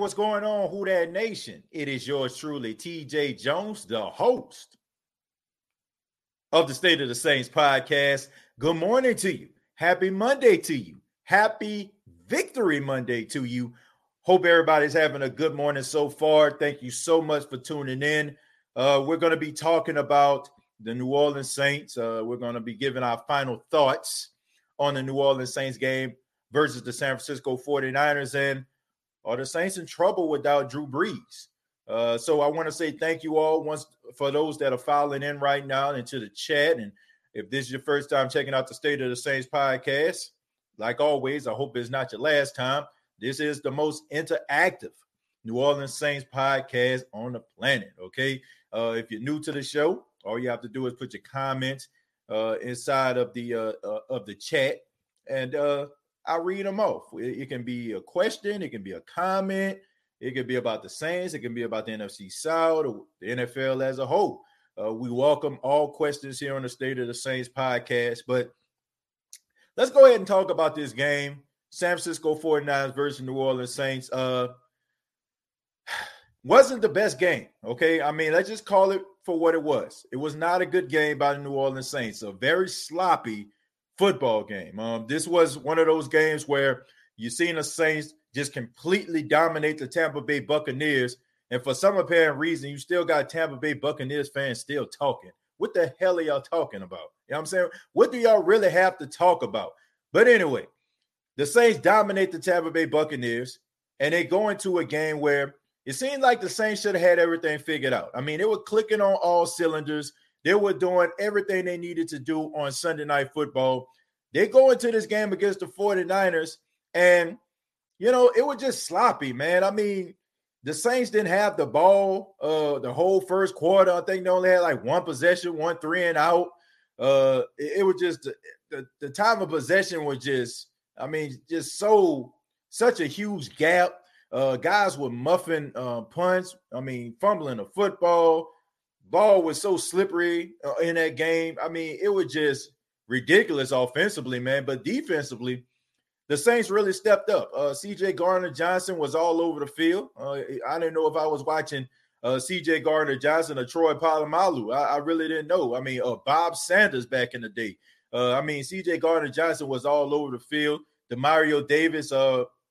What's going on, Who That Nation? It is yours truly, TJ Jones, the host of the State of the Saints podcast. Good morning to you. Happy Monday to you. Happy Victory Monday to you. Hope everybody's having a good morning so far. Thank you so much for tuning in. Uh, we're going to be talking about the New Orleans Saints. Uh, we're going to be giving our final thoughts on the New Orleans Saints game versus the San Francisco 49ers. And are the Saints in trouble without Drew Brees? Uh, so I want to say thank you all once for those that are filing in right now into the chat. And if this is your first time checking out the State of the Saints podcast, like always, I hope it's not your last time. This is the most interactive New Orleans Saints podcast on the planet. Okay. Uh, if you're new to the show, all you have to do is put your comments uh, inside of the uh, uh of the chat, and uh, I read them off. It, it, can be a question, it can be a comment, it can be about the Saints, it can be about the NFC South, or the NFL as a whole. Uh, we welcome all questions here on the State of the Saints podcast. But let's go ahead and talk about this game. San Francisco 49ers versus New Orleans Saints. Uh wasn't the best game. Okay. I mean, let's just call it for what it was. It was not a good game by the New Orleans Saints. A very sloppy football game. Um, this was one of those games where you've seen the Saints just completely dominate the Tampa Bay Buccaneers. And for some apparent reason, you still got Tampa Bay Buccaneers fans still talking. What the hell are y'all talking about? You know what I'm saying? What do y'all really have to talk about? But anyway, the Saints dominate the Tampa Bay Buccaneers, and they go into a game where it seemed like the Saints should have had everything figured out. I mean, they were clicking on all cylinders. They were doing everything they needed to do on Sunday night football. They go into this game against the 49ers, and you know, it was just sloppy, man. I mean, the Saints didn't have the ball uh the whole first quarter. I think they only had like one possession, one three and out. Uh it, it was just the, the, the time of possession was just, I mean, just so such a huge gap. Uh guys were muffing uh punts, I mean, fumbling the football ball was so slippery uh, in that game. I mean, it was just ridiculous offensively, man. But defensively, the Saints really stepped up. Uh, CJ Gardner Johnson was all over the field. Uh, I didn't know if I was watching uh, CJ Gardner Johnson or Troy Polamalu. I, I, really didn't know. I mean, uh, Bob Sanders back in the day. Uh, I mean, CJ Gardner Johnson was all over the field. Demario Davis,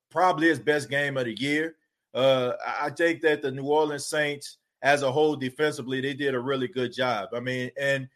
probably his best game of the year. I think that the New Orleans Saints as a whole defensively, they did a really good job. I mean, and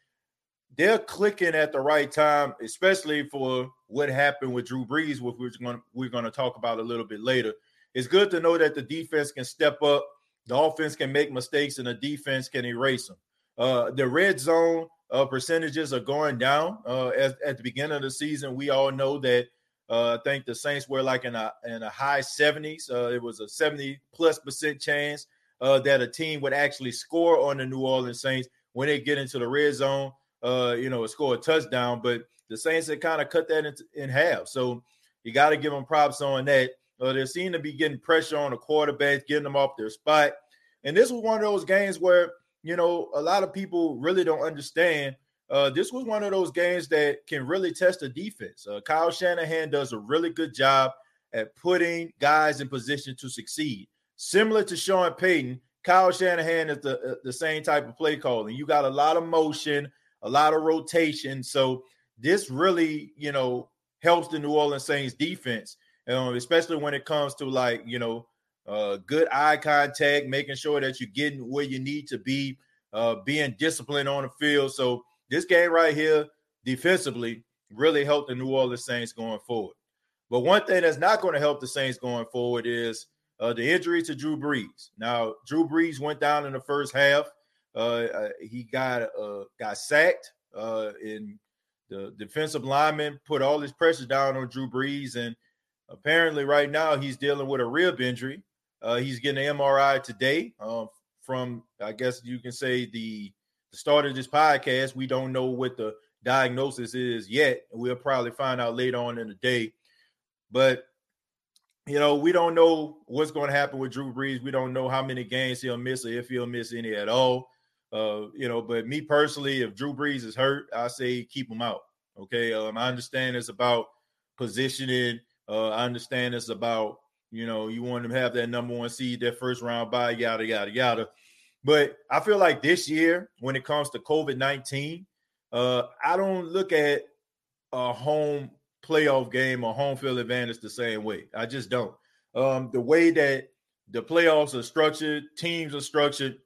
they're clicking at the right time, especially for what happened with Drew Brees, which we're going we're going to talk about a little bit later. It's good to know that the defense can step up, the offense can make mistakes, and the defense can erase them. Uh, the red zone uh, percentages are going down. Uh, at, at the beginning of the season, we all know that uh, I think the Saints were like in a in a high 70s. Uh, it was a 70 plus percent chance uh, that a team would actually score on the New Orleans Saints when they get into the red zone, uh, you know, score a touchdown. But the Saints had kind of cut that in, in half. So you got to give them props on that. Uh, they seem to be getting pressure on the quarterbacks, getting them off their spot. And this was one of those games where, you know, a lot of people really don't understand. Uh, this was one of those games that can really test the defense. Uh, Kyle Shanahan does a really good job at putting guys in position to succeed similar to Sean Payton, Kyle Shanahan is the uh, the same type of play calling. You got a lot of motion, a lot of rotation. So this really, you know, helps the New Orleans Saints defense, um, especially when it comes to like, you know, uh, good eye contact, making sure that you're getting where you need to be, uh, being disciplined on the field. So this game right here, defensively, really helped the New Orleans Saints going forward. But one thing that's not going to help the Saints going forward is uh, the injury to Drew Brees. Now, Drew Brees went down in the first half. Uh, uh he got uh, got sacked, uh, and the defensive lineman put all his pressure down on Drew Brees, and apparently, right now, he's dealing with a rib injury. Uh, he's getting an MRI today. Um, from I guess you can say the the start of this podcast. We don't know what the diagnosis is yet. We'll probably find out later on in the day. But you know, we don't know what's going to happen with Drew Brees. We don't know how many games he'll miss or if he'll miss any at all. Uh, you know, but me personally, if Drew Brees is hurt, I say keep him out. Okay. Um, I understand it's about positioning. Uh, I understand it's about, You know, you want to have that number one seed, that first round bye, yada yada yada. But I feel like this year, when it comes to COVID nineteen, uh, I don't look at a home playoff game or home field advantage the same way. I just don't. Um, the way that the playoffs are structured, teams are structured.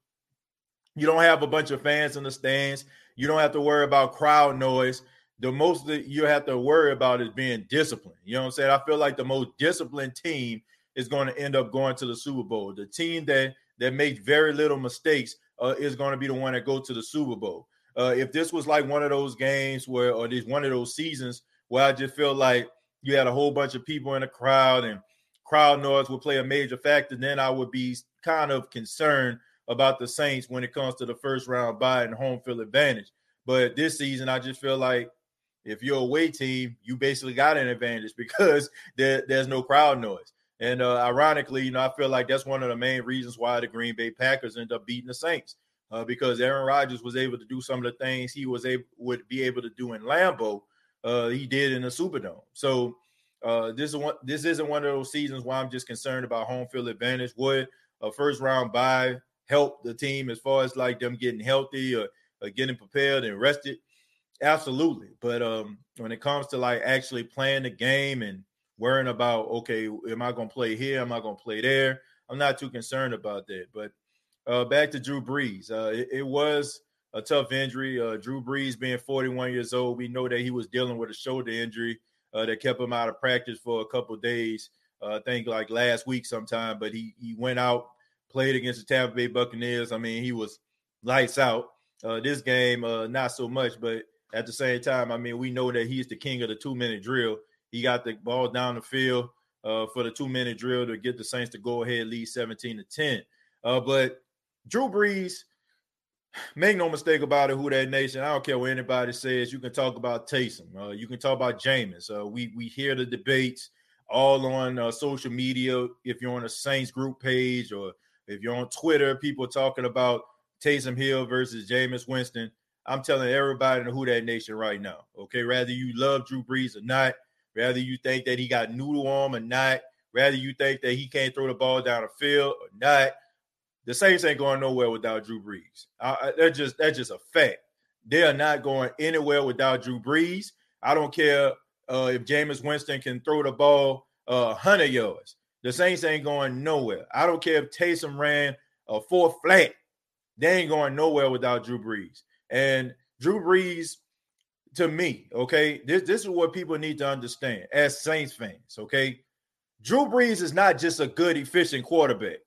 You don't have a bunch of fans in the stands. You don't have to worry about crowd noise. The most that you have to worry about is being disciplined. You know what I'm saying? I feel like the most disciplined team is going to end up going to the Super Bowl. The team that that makes very little mistakes uh, is going to be the one that go to the Super Bowl. Uh, if this was like one of those games where, or this one of those seasons where I just feel like you had a whole bunch of people in the crowd and crowd noise would play a major factor, then I would be kind of concerned about the Saints when it comes to the first round bye and home field advantage. But this season, I just feel like if you're a away team, you basically got an advantage because there, there's no crowd noise. And uh, ironically, you know, I feel like that's one of the main reasons why the Green Bay Packers end up beating the Saints uh, because Aaron Rodgers was able to do some of the things he was able would be able to do in Lambeau. Uh, he did in the Superdome. So uh, this is one. This isn't one of those seasons where I'm just concerned about home field advantage. Would a first round bye help the team as far as like them getting healthy or, or getting prepared and rested? Absolutely. But um, when it comes to like actually playing the game and worrying about okay, am I going to play here? Am I going to play there? I'm not too concerned about that. But uh, back to Drew Brees. Uh, it, it, was a tough injury. Uh, Drew Brees being 41 years old, we know that he was dealing with a shoulder injury uh, that kept him out of practice for a couple days. Uh, I think like last week sometime, but he he went out, played against the Tampa Bay Buccaneers. I mean, he was lights out. Uh, this game, not so much, but at the same time, I mean, we know that he's the king of the two minute drill. He got the ball down the field uh, for the two minute drill to get the Saints to go ahead lead 17 to 10. Uh, but Drew Brees, make no mistake about it, who that nation. I don't care what anybody says. You can talk about Taysom. Uh, you can talk about Jameis. Uh, we we hear the debates all on uh, social media. If you're on a Saints group page or if you're on Twitter, people talking about Taysom Hill versus Jameis Winston. I'm telling everybody in the Who That Nation right now. Okay, rather you love Drew Brees or not, rather you think that he got noodle arm or not, rather you think that he can't throw the ball down the field or not. The Saints ain't going nowhere without Drew Brees. Uh, that's just that's just a fact. They are not going anywhere without Drew Brees. I don't care uh, if Jameis Winston can throw the ball uh, 100 yards. The Saints ain't going nowhere. I don't care if Taysom ran a four flat. They ain't going nowhere without Drew Brees. And Drew Brees, to me, okay, this, this is what people need to understand as Saints fans, okay? Drew Brees is not just a good, efficient quarterback.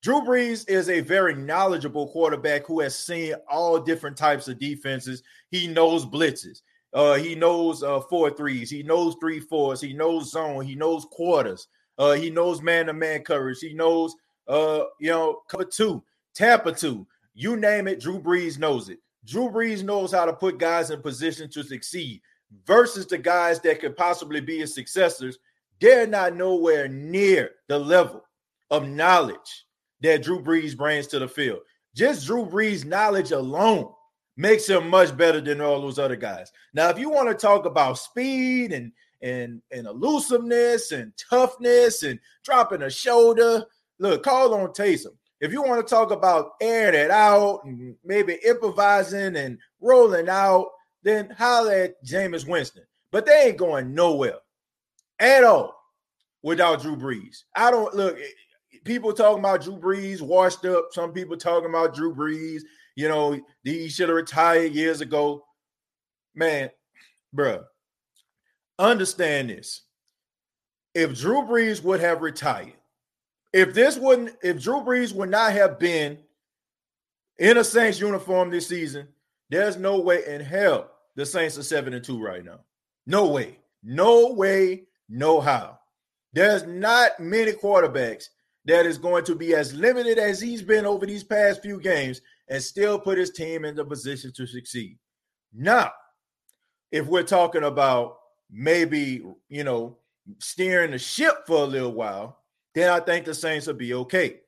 Drew Brees is a very knowledgeable quarterback who has seen all different types of defenses. He knows blitzes. Uh, he knows uh, four threes. He knows three fours. He knows zone. He knows quarters. Uh, he knows man to man coverage. He knows, uh, you know, cover two, Tampa two. You name it, Drew Brees knows it. Drew Brees knows how to put guys in position to succeed versus the guys that could possibly be his successors. They're not nowhere near the level of knowledge that Drew Brees brings to the field. Just Drew Brees' knowledge alone makes him much better than all those other guys. Now, if you want to talk about speed and and and elusiveness and toughness and dropping a shoulder, look, call on Taysom. If you want to talk about airing it out and maybe improvising and rolling out, then holler at Jameis Winston. But they ain't going nowhere at all without Drew Brees. I don't look. People talking about Drew Brees washed up. Some people talking about Drew Brees. You know, he should have retired years ago. Man, bruh, understand this. If Drew Brees would have retired, if this wouldn't, if Drew Brees would not have been in a Saints uniform this season, there's no way in hell the Saints are seven and two right now. No way, no way, no how. There's not many quarterbacks that is going to be as limited as he's been over these past few games and still put his team in the position to succeed. Now, if we're talking about maybe, you know, steering the ship for a little while, then I think the Saints will be okay.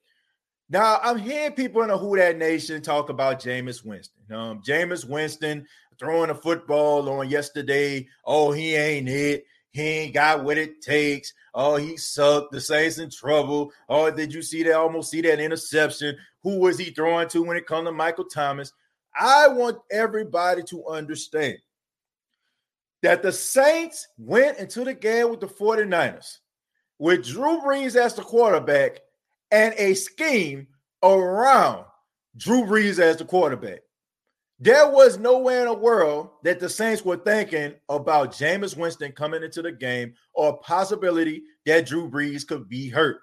Now, I'm hearing people in the Who That Nation talk about Jameis Winston. Um, Jameis Winston throwing a football on yesterday. Oh, he ain't it. he ain't got what it takes. Oh, he sucked. The Saints in trouble. Oh, did you see that? Almost see that interception. Who was he throwing to when it comes to Michael Thomas? I want everybody to understand that the Saints went into the game with the 49ers with Drew Brees as the quarterback and a scheme around Drew Brees as the quarterback. There was nowhere in the world that the Saints were thinking about Jameis Winston coming into the game or possibility that Drew Brees could be hurt.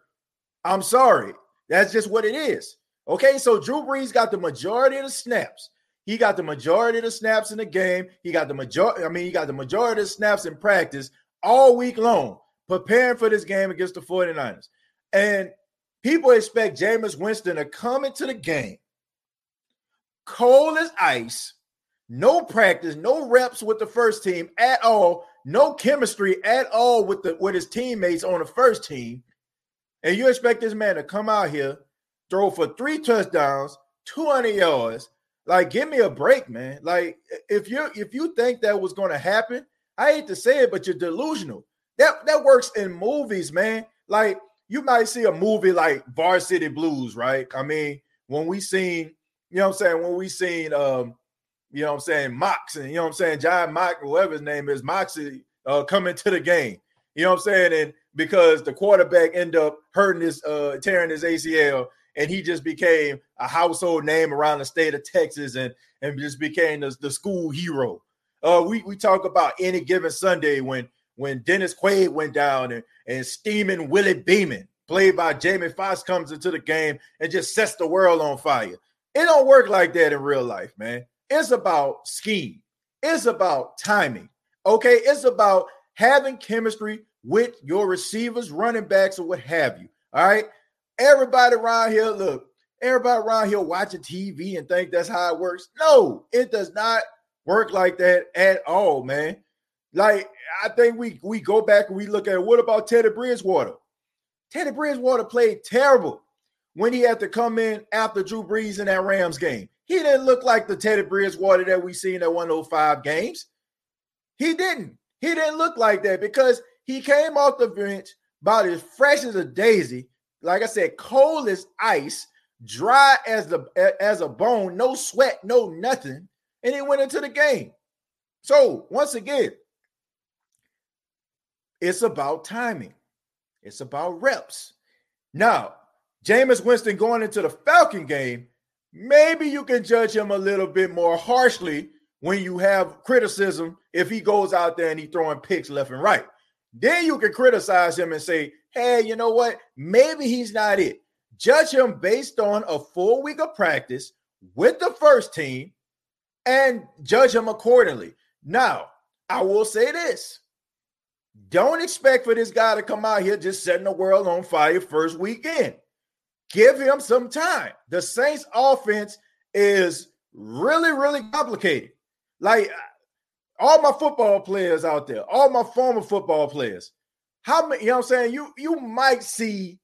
I'm sorry. That's just what it is. Okay, so Drew Brees got the majority of the snaps. He got the majority of the snaps in the game. He got the majority, I mean, he got the majority of the snaps in practice all week long, preparing for this game against the 49ers. And people expect Jameis Winston to come into the game cold as ice, no practice, no reps with the first team at all, no chemistry at all with the with his teammates on the first team. And you expect this man to come out here, throw for three touchdowns, 200 yards. Like, give me a break, man. Like, if you if you think that was going to happen, I hate to say it, but you're delusional. That that works in movies, man. Like, you might see a movie like Varsity Blues, right? I mean, when we seen you know what I'm saying? When we seen um, you know what I'm saying, Mox and you know what I'm saying, John Mox, whoever his name is, Moxie uh coming to the game. You know what I'm saying? And because the quarterback ended up hurting his uh tearing his ACL and he just became a household name around the state of Texas and and just became the, the school hero. Uh we we talk about any given Sunday when when Dennis Quaid went down and, and steaming Willie Beamen, played by Jamie Foxx, comes into the game and just sets the world on fire. It don't work like that in real life, man. It's about scheme. It's about timing. Okay, it's about having chemistry with your receivers, running backs, or what have you. All right. Everybody around here, look, everybody around here watching TV and think that's how it works. No, it does not work like that at all, man. Like, I think we we go back and we look at what about Teddy Bridgewater? Teddy Bridgewater played terrible when he had to come in after Drew Brees in that Rams game. He didn't look like the Teddy Bridgewater that we seen at 105 games. He didn't. He didn't look like that because he came off the bench about as fresh as a daisy. Like I said, cold as ice, dry as the as a bone, no sweat, no nothing, and he went into the game. So once again, it's about timing. It's about reps. Now, Jameis Winston going into the Falcon game, maybe you can judge him a little bit more harshly when you have criticism if he goes out there and he's throwing picks left and right. Then you can criticize him and say, hey, you know what? Maybe he's not it. Judge him based on a full week of practice with the first team and judge him accordingly. Now, I will say this. Don't expect for this guy to come out here just setting the world on fire first weekend. Give him some time. The Saints offense is really, really complicated. Like all my football players out there, all my former football players, how many, you know what I'm saying? You you might see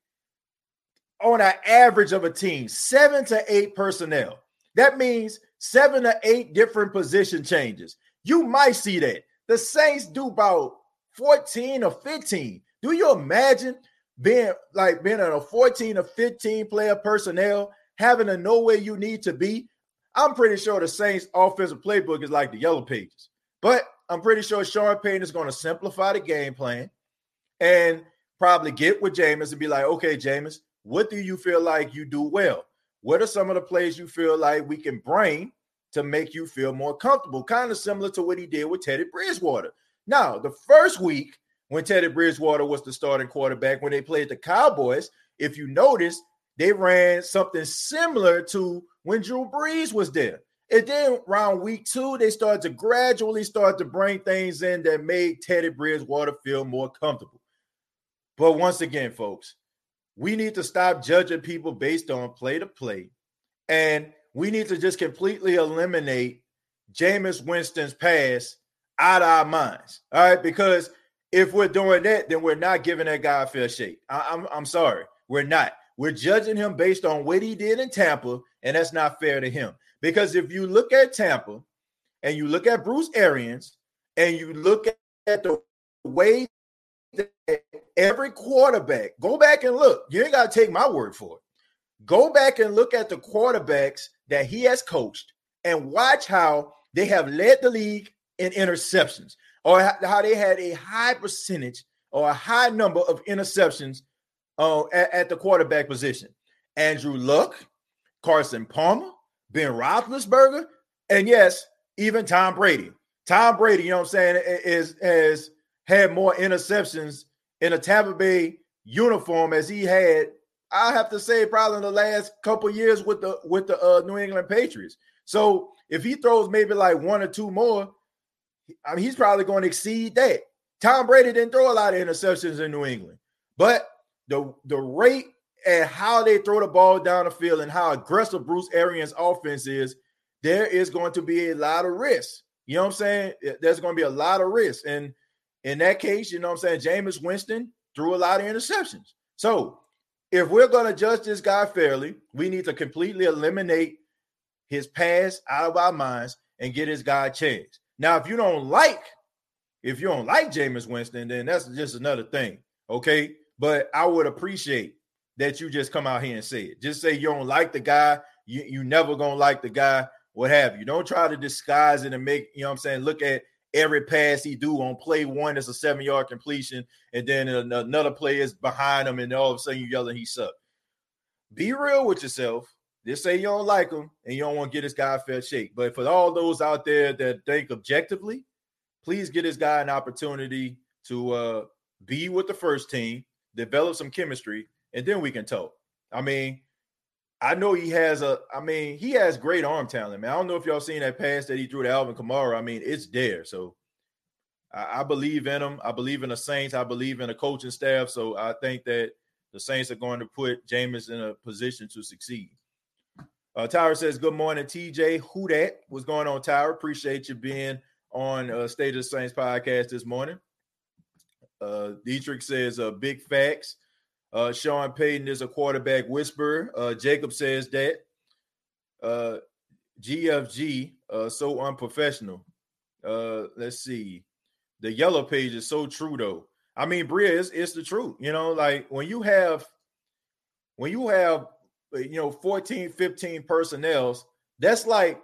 on an average of a team, seven to eight personnel. That means seven to eight different position changes. You might see that. The Saints do about 14 or 15. Do you imagine being like being in a 14 or 15 player personnel, having to know where you need to be. I'm pretty sure the Saints offensive playbook is like the yellow pages, but I'm pretty sure Sean Payton is going to simplify the game plan and probably get with Jameis and be like, okay, Jameis, what do you feel like you do well? What are some of the plays you feel like we can bring to make you feel more comfortable? Kind of similar to what he did with Teddy Bridgewater. Now, the first week, when Teddy Bridgewater was the starting quarterback. When they played the Cowboys, if you notice, they ran something similar to when Drew Brees was there. And then around week two, they started to gradually start to bring things in that made Teddy Bridgewater feel more comfortable. But once again, folks, we need to stop judging people based on play to play. And we need to just completely eliminate Jameis Winston's pass out of our minds. All right. Because if we're doing that, then we're not giving that guy a fair shake. I, I'm, I'm sorry, we're not. We're judging him based on what he did in Tampa, and that's not fair to him. Because if you look at Tampa and you look at Bruce Arians and you look at the way that every quarterback, go back and look. You ain't got to take my word for it. Go back and look at the quarterbacks that he has coached and watch how they have led the league in interceptions or how they had a high percentage or a high number of interceptions uh, at, at, the quarterback position. Andrew Luck, Carson Palmer, Ben Roethlisberger, and yes, even Tom Brady. Tom Brady, you know what I'm saying, is has had more interceptions in a Tampa Bay uniform as he had. I have to say, probably in the last couple years with the with the uh, New England Patriots. So if he throws maybe like one or two more, I mean, he's probably going to exceed that. Tom Brady didn't throw a lot of interceptions in New England, but the the rate and how they throw the ball down the field and how aggressive Bruce Arians' offense is, there is going to be a lot of risk. You know what I'm saying? There's going to be a lot of risk. And in that case, you know what I'm saying? Jameis Winston threw a lot of interceptions. So if we're going to judge this guy fairly, we need to completely eliminate his past out of our minds and get his guy changed. Now, if you don't like, if you don't like Jameis Winston, then that's just another thing. Okay. But I would appreciate that you just come out here and say it. Just say you don't like the guy, you, you never gonna like the guy, what have you. Don't try to disguise it and make, you know what I'm saying, look at every pass he do on play one is a seven yard completion, and then another play is behind him, and all of a sudden you yelling he sucked. Be real with yourself. Just say you don't like him and you don't want to get this guy a fair shake. But for all those out there that think objectively, please get this guy an opportunity to uh, be with the first team, develop some chemistry, and then we can talk. I mean, I know he has a. I mean, he has great arm talent, man. I don't know if y'all seen that pass that he threw to Alvin Kamara. I mean, it's there. So I, I believe in him. I believe in the Saints. I believe in the coaching staff. So I think that the Saints are going to put Jameis in a position to succeed. Uh, Tyra says, "Good morning, TJ. Who that? What's going on, Tyra? Appreciate you being on uh, State of Saints podcast this morning." Uh, Dietrich says, uh, "Big facts." Uh, Sean Payton is a quarterback whisperer. Uh, Jacob says that. Uh, GFG, uh, so unprofessional. Uh, let's see. The yellow page is so true though. I mean, Bria, it's, it's the truth. You know, like when you have when you have you know 14, 15 personnels, that's like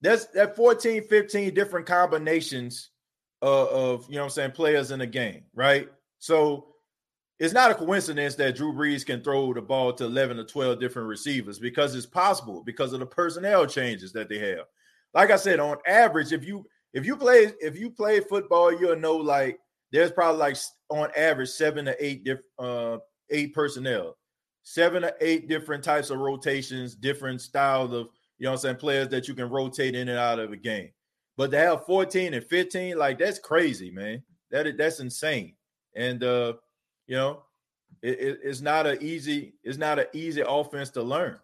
that's that 14, 15 different combinations of, of you know I'm saying players in a game, right? So it's not a coincidence that Drew Brees can throw the ball to 11 or 12 different receivers because it's possible because of the personnel changes that they have. Like I said, on average, if you if you play if you play football, you'll know like there's probably like on average seven to eight different uh eight personnel, seven or eight different types of rotations, different styles of you know I'm saying players that you can rotate in and out of a game. But to have 14 and 15, like that's crazy, man. That that's insane. And uh you know, it, it, it's not an easy it's not an easy offense to learn.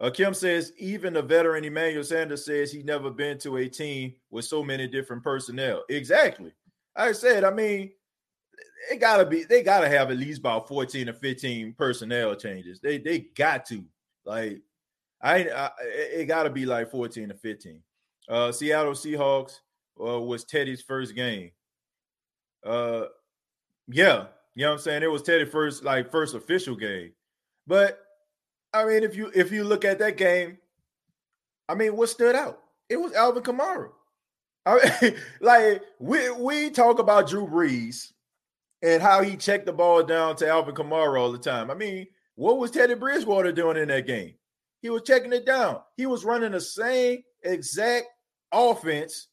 Uh, Kim says even the veteran Emmanuel Sanders says he's never been to a team with so many different personnel. Exactly. I said, I mean, they gotta be they gotta have at least about 14 or 15 personnel changes. They they got to like I, I it gotta be like 14 or 15. Uh Seattle Seahawks uh, was Teddy's first game. Uh yeah, you know what I'm saying? It was Teddy first, like first official game. But I mean, if you if you look at that game, I mean, what stood out? It was Alvin Kamara. I mean, like we we talk about Drew Brees and how he checked the ball down to Alvin Kamara all the time. I mean, what was Teddy Bridgewater doing in that game? He was checking it down. He was running the same exact offense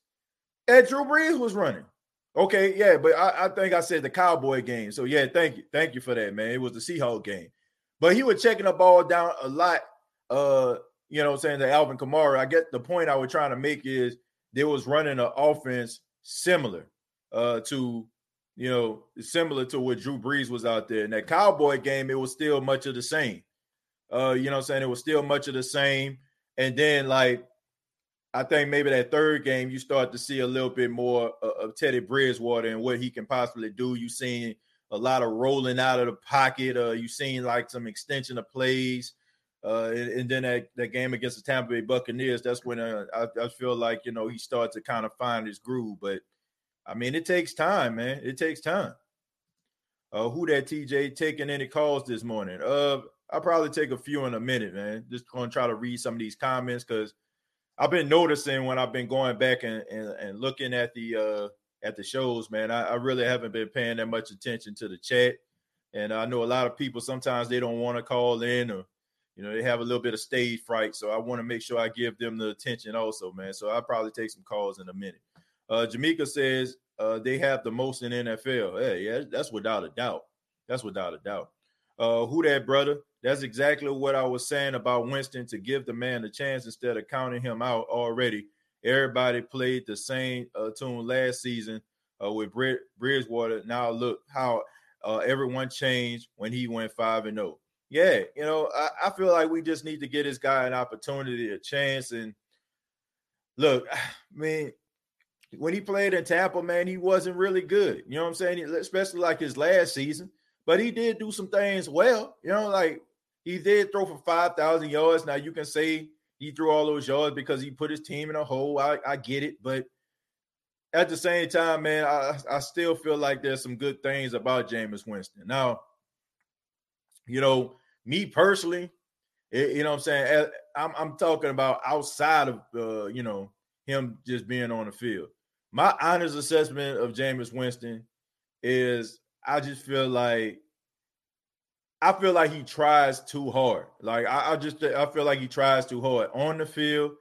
that Drew Brees was running. Okay, yeah, but I, I, think I said the Cowboy game. So yeah, thank you, thank you for that, man. It was the Seahawks game, but he was checking the ball down a lot. Uh, you know, saying that Alvin Kamara. I get the point I was trying to make is they was running an offense similar uh to you know similar to what Drew Brees was out there. In that Cowboy game, it was still much of the same. Uh, you know, I'm saying it was still much of the same. And then like I think maybe that third game you start to see a little bit more of Teddy Bridgewater and what he can possibly do. You seen a lot of rolling out of the pocket. Uh, you seen like some extension of plays. Uh, and, and, then that, that game against the Tampa Bay Buccaneers, that's when uh, I, I, feel like you know he started to kind of find his groove. But I mean, it takes time, man. It takes time. Uh, who that TJ taking any calls this morning? Uh, I'll probably take a few in a minute, man. Just gonna try to read some of these comments because I've been noticing when I've been going back and, and, and looking at the uh at the shows, man. I, I, really haven't been paying that much attention to the chat. And I know a lot of people sometimes they don't want to call in or you know they have a little bit of stage fright. So I want to make sure I give them the attention also, man. So I'll probably take some calls in a minute. Uh Jamaica says uh they have the most in NFL. Hey, yeah, that's without a doubt. That's without a doubt. Uh who that brother? That's exactly what I was saying about Winston to give the man a chance instead of counting him out already. Everybody played the same uh, tune last season uh, with Brid- Bridgewater. Now look how uh, everyone changed when he went five and zero. Oh. Yeah, you know, I, I, feel like we just need to get this guy an opportunity, a chance. And look, I mean, when he played in Tampa, man, he wasn't really good. You know what I'm saying? Especially like his last season. But he did do some things well. You know, like he did throw for 5,000 yards. Now you can say he threw all those yards because he put his team in a hole. I, I get it. But at the same time, man, I, I still feel like there's some good things about Jameis Winston. Now, you know, me personally, it, you know what I'm saying? I'm, I'm talking about outside of, uh, you know, him just being on the field. My honest assessment of Jameis Winston is I just feel like I feel like he tries too hard. Like I, I, just I feel like he tries too hard on the field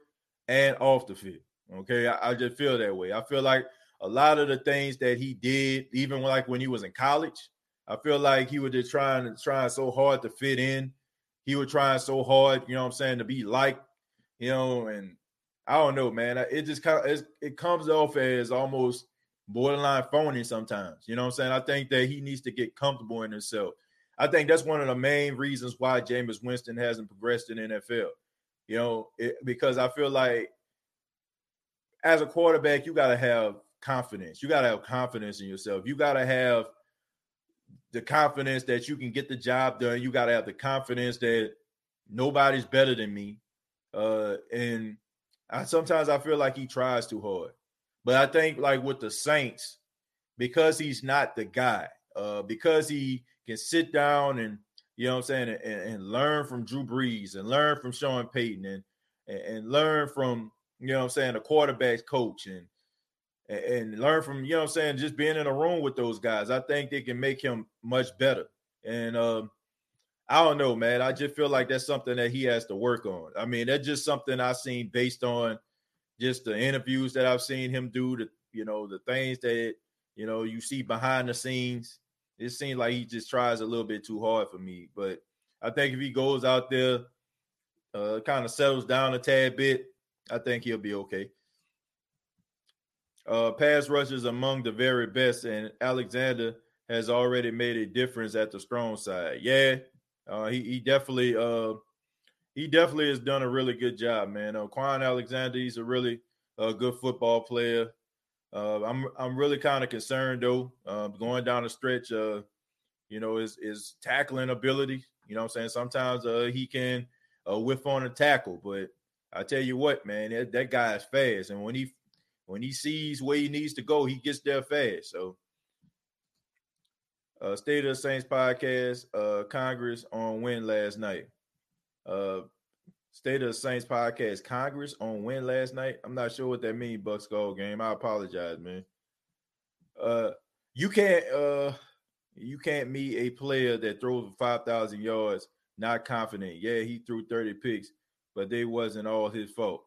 and off the field. Okay, I, I, just feel that way. I feel like a lot of the things that he did, even like when he was in college, I feel like he was just trying trying so hard to fit in. He was trying so hard, you know what I'm saying, to be like, you know, and I don't know, man. It just kind of it comes off as almost borderline phony sometimes. You know what I'm saying? I think that he needs to get comfortable in himself. I think that's one of the main reasons why Jameis Winston hasn't progressed in NFL. You know, it, because I feel like as a quarterback, you got to have confidence. You got to have confidence in yourself. You got to have the confidence that you can get the job done. You got to have the confidence that nobody's better than me. Uh, and I, sometimes I feel like he tries too hard. But I think like with the Saints, because he's not the guy, uh, because he can sit down and you know what I'm saying and, and, learn from Drew Brees and learn from Sean Payton and and learn from you know what I'm saying the quarterback's coach and and learn from you know what I'm saying just being in a room with those guys. I think they can make him much better. And um, I don't know, man. I just feel like that's something that he has to work on. I mean, that's just something I've seen based on just the interviews that I've seen him do, the you know the things that you know you see behind the scenes it seems like he just tries a little bit too hard for me. But I think if he goes out there, uh, kind of settles down a tad bit, I think he'll be okay. Uh, pass rushers among the very best, and Alexander has already made a difference at the strong side. Yeah, uh, he he definitely uh he definitely has done a really good job, man. Uh, Kwon Alexander, he's a really uh, good football player. Uh, I'm I'm really kind of concerned though, uh, going down the stretch. Uh, you know, his his tackling ability. You know, I'm saying sometimes uh, he can uh, whiff on a tackle, but I tell you what, man, that, that guy is fast, and when he when he sees where he needs to go, he gets there fast. So, uh, State of the Saints podcast, uh, Congress on win last night. Uh, State of the Saints podcast Congress on win last night. I'm not sure what that means, Bucks goal game. I apologize, man. Uh you can't uh you can't meet a player that throws for 5,000 yards not confident. Yeah, he threw 30 picks, but they wasn't all his fault.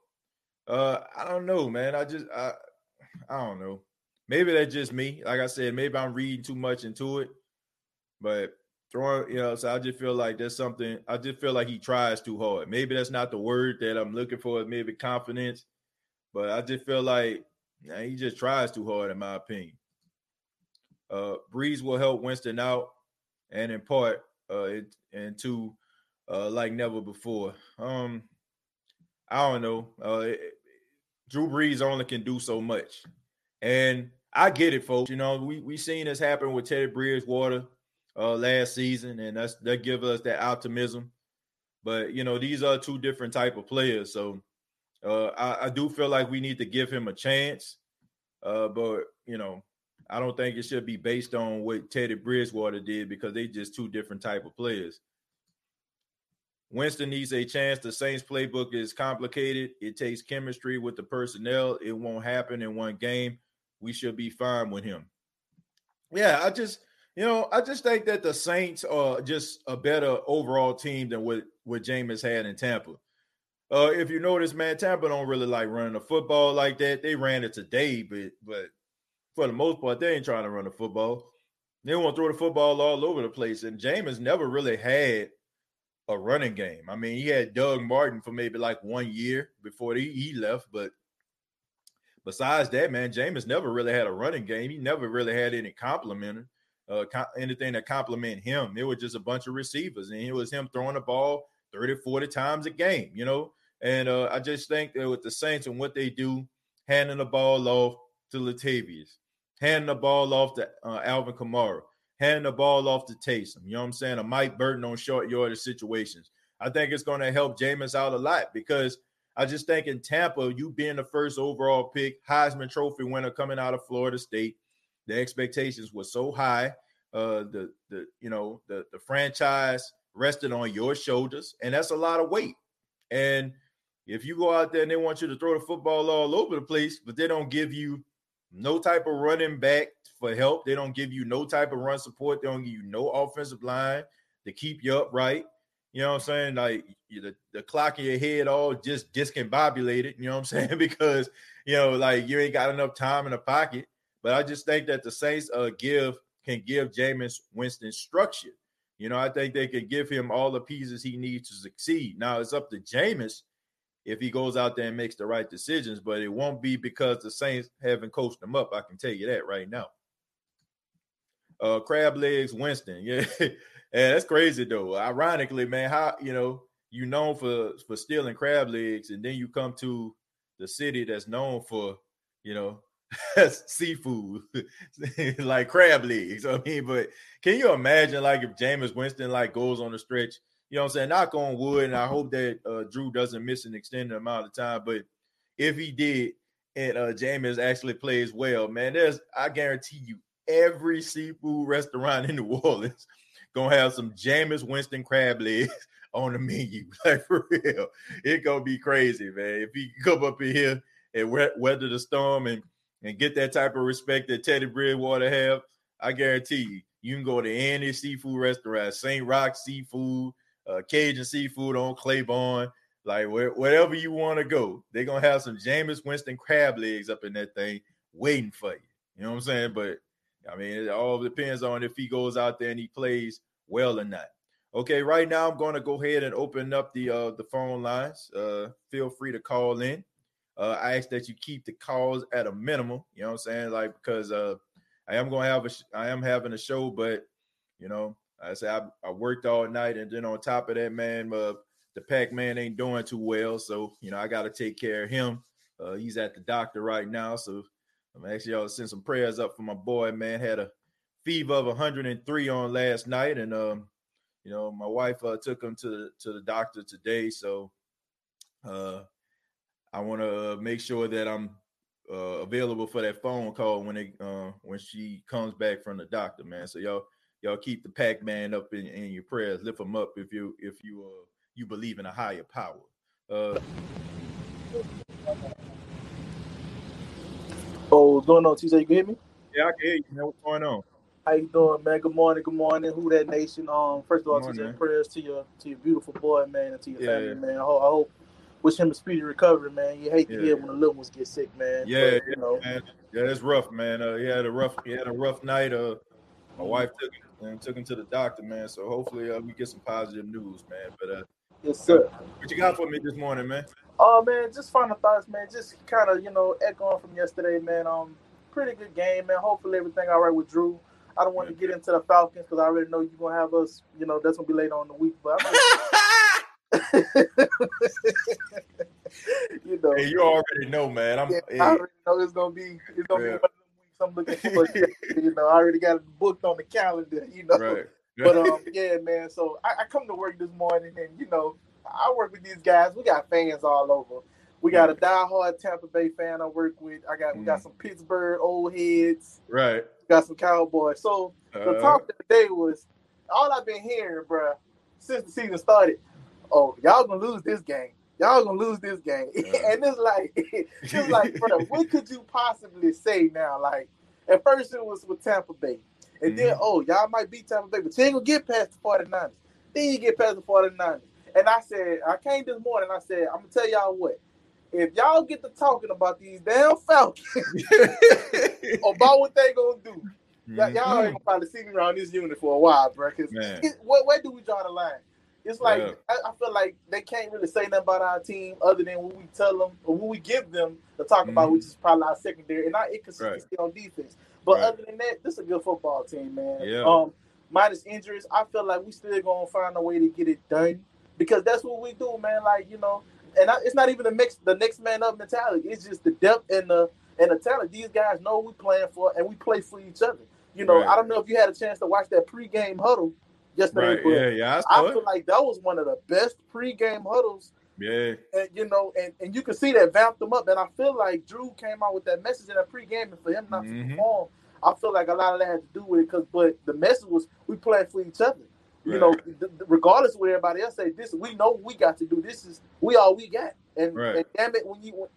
Uh I don't know, man. I just I I don't know. Maybe that's just me. Like I said, maybe I'm reading too much into it. But throwing, you know, so I just feel like there's something, I just feel like he tries too hard. Maybe that's not the word that I'm looking for, maybe confidence, but I just feel like he just tries too hard, in my opinion. Uh Brees will help Winston out and in part uh it, and to uh like never before. Um I don't know. Uh it, Drew Brees only can do so much. And I get it, folks. You know, we we seen this happen with Teddy Bridgewater uh, last season, and that's that give us that optimism. But you know, these are two different type of players, so uh, I, I, do feel like we need to give him a chance. Uh, but you know, I don't think it should be based on what Teddy Bridgewater did because they just two different type of players. Winston needs a chance. The Saints playbook is complicated. It takes chemistry with the personnel. It won't happen in one game. We should be fine with him. Yeah, I just, you know, I just think that the Saints are just a better overall team than what what Jameis had in Tampa. Uh, if you notice, man, Tampa don't really like running the football like that. They ran it today, but but for the most part, they ain't trying to run the football. They want to throw the football all over the place. And Jameis never really had a running game. I mean, he had Doug Martin for maybe like one year before he, he left, but besides that, man, Jameis never really had a running game. He never really had any complimenting, uh, anything that compliment him. It was just a bunch of receivers, and it was him throwing the ball 30, 40 times a game, you know. And uh, I just think that with the Saints and what they do, handing the ball off to Latavius, handing the ball off to uh, Alvin Kamara, handing the ball off to Taysom. You know what I'm saying? A Mike Burton on short yardage situations. I think it's going to help Jameis out a lot because I just think in Tampa, you being the first overall pick, Heisman Trophy winner coming out of Florida State, the expectations were so high. Uh, the the you know the the franchise rested on your shoulders, and that's a lot of weight. And if you go out there and they want you to throw the football all over the place, but they don't give you no type of running back for help. They don't give you no type of run support. They don't give you no offensive line to keep you upright. You know what I'm saying? Like the, the clock in your head all just discombobulated. You know what I'm saying? because you know, like you ain't got enough time in the pocket. But I just think that the Saints uh give can give Jameis Winston structure. You know, I think they can give him all the pieces he needs to succeed. Now it's up to Jameis if he goes out there and makes the right decisions, but it won't be because the Saints haven't coached him up. I can tell you that right now. Uh, crab legs, Winston. Yeah, yeah, that's crazy though. Ironically, man, how you know you known for for stealing crab legs, and then you come to the city that's known for you know seafood like crab legs. I mean, but can you imagine like if Jameis Winston like goes on the stretch? You know what I'm saying? Knock on wood, and I hope that uh, Drew doesn't miss an extended amount of time. But if he did, and uh, Jameis actually plays well, man, there's I guarantee you every seafood restaurant in New Orleans gonna have some Jameis Winston crab legs on the menu. Like for real, it gonna be crazy, man. If he come up in here and weather the storm and and get that type of respect that Teddy Bridgewater have, I guarantee you, you can go to any seafood restaurant, St. Roch Seafood, uh, Cajun Seafood on Claiborne, like where, wherever you want to go, they're gonna have some Jameis Winston crab legs up in that thing waiting for you. You know what I'm saying? But I mean, it all depends on if he goes out there and he plays well or not. Okay, right now I'm going to go ahead and open up the uh, the phone lines. Uh, feel free to call in. Uh, I ask that you keep the calls at a minimum. You know what I'm saying? Like because uh, I am to have a sh- I am having a show, but you know, I say I, I, worked all night, and then on top of that, man, uh, the Pac Man ain't doing too well, so you know I got to take care of him. Uh, he's at the doctor right now, so I'm actually y'all send some prayers up for my boy. Man had a fever of 103 on last night, and um, you know my wife uh, took him to the, to the doctor today, so uh, I want to make sure that I'm uh, available for that phone call when it uh, when she comes back from the doctor, man. So y'all y'all keep the Pac Man up in, in, your prayers, lift him up if you if you uh you believe in a higher power. Uh, oh, what's going on, TJ? You can hear me? Yeah, I can hear you, man. What's going on? How you doing, man? Good morning, good morning. Who that nation? Um, first of all, morning, TJ, prayers to your to your beautiful boy, man, and to your yeah. family, man. I hope, I hope wish him a speedy recovery, man. You hate to hear when the little ones get sick, man. Yeah, but, you know. Man. yeah, that's rough, man. Uh, he had a rough, he had a rough night. Uh, my mm-hmm. wife took him and took him to the doctor, man. So hopefully, uh, we get some positive news, man. But uh, yes, sir. What you got for me this morning, man? Oh man, just final thoughts, man. Just kind of you know echoing from yesterday, man. Um, pretty good game, man. Hopefully everything all right with Drew. I don't want to get into the Falcons because I already know you're gonna have us. You know that's gonna be later on in the week, but. you know, hey, you already know, man. I'm. Yeah, hey. I already know it's gonna be. It's gonna yeah. be I'm looking for. you know, I already got it booked on the calendar. You know, right. but um, yeah, man. So I, I, come to work this morning, and you know, I work with these guys. We got fans all over. We got a diehard Tampa Bay fan I work with. I got we got mm. some Pittsburgh old heads. Right. Got some Cowboys. So uh, the talk of the day was all I've been hearing, bro, since the season started. Oh, y'all gonna lose this game. Y'all gonna lose this game. Uh, and it's like, it's like, bro, what could you possibly say now? Like, at first it was with Tampa Bay. And mm-hmm. then, oh, y'all might beat Tampa Bay, but you ain't gonna get past the 49ers. Then you get past the 49ers. And I said, I came this morning, I said, I'm gonna tell y'all what. If y'all get to talking about these damn Falcons, about what they gonna do, mm-hmm. y'all ain't gonna probably see me around this unit for a while, bro. Because where, where do we draw the line? It's like yeah. I, I, feel like they can't really say nothing about our team other than what we tell them or what we give them to talk mm-hmm. about, which is probably our secondary and our inconsistency right. on defense. But right. other than that, this is a good football team, man. Yeah. Um, minus injuries, I feel like we still gonna find a way to get it done because that's what we do, man. Like you know, and I, it's not even the next the next man up mentality. It's just the depth and the and the talent. These guys know we playing for, and we play for each other. You know, right. I don't know if you had a chance to watch that pregame huddle Right. Yeah, yeah. I, I feel like that was one of the best pregame huddles. Yeah. And you know, and, and you can see that vamped them up. And I feel like Drew came out with that message in that pregame, and for him not mm-hmm. to perform, I feel like a lot of that had to do with it. Because, but the message was we playing for each other. You right. know, th- regardless of what everybody else say, this we know we got to do. This is we all we got. And, right. and damn it, when you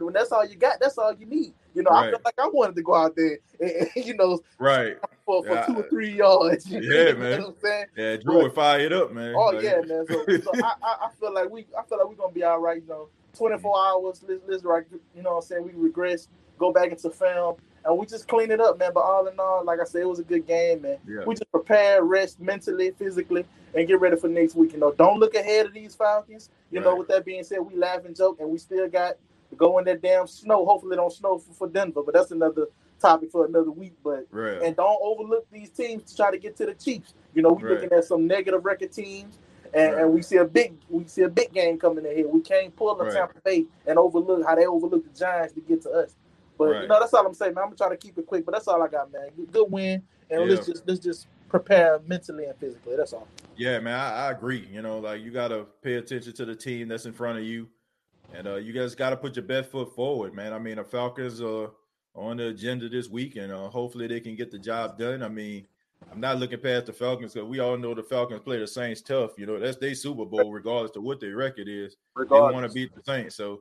when that's all you got, that's all you need. You know, right. I feel like I wanted to go out there and, and you know, right for, for yeah. two or three yards. Yeah, know man. What I'm saying? Yeah, Drew would fire it up, man. Oh like, yeah, man. So, so I, I feel like we I feel like we're gonna be all right. You know, 24 mm-hmm. hours. Let's let's right. You know, what I'm saying we regress, go back into film, and we just clean it up, man. But all in all, like I said, it was a good game, man. Yeah. We just prepare, rest mentally, physically, and get ready for next week. You know, don't look ahead of these Falcons. You right. know, with that being said, we laugh and joke, and we still got to go in that damn snow. Hopefully, it don't snow for, for Denver, but that's another topic for another week. But right. and don't overlook these teams to try to get to the Chiefs. You know, we're right. looking at some negative record teams. And, right. and we see a big we see a big game coming in here. We can't pull the Tampa Bay and overlook how they overlook the Giants to get to us. But you know, that's all I'm saying, man. I'm gonna try to keep it quick, but that's all I got, man. Good win, and yeah. let's just let's just prepare mentally and physically. That's all. Yeah, man, I, I, agree. You know, like you got to pay attention to the team that's in front of you, and uh, you guys got to put your best foot forward, man. I mean, the Falcons are on the agenda this week, and uh, hopefully they can get the job done. I mean, I'm not looking past the Falcons because we all know the Falcons play the Saints tough. You know, that's their Super Bowl, regardless of what their record is. Regardless. They want to beat the Saints, so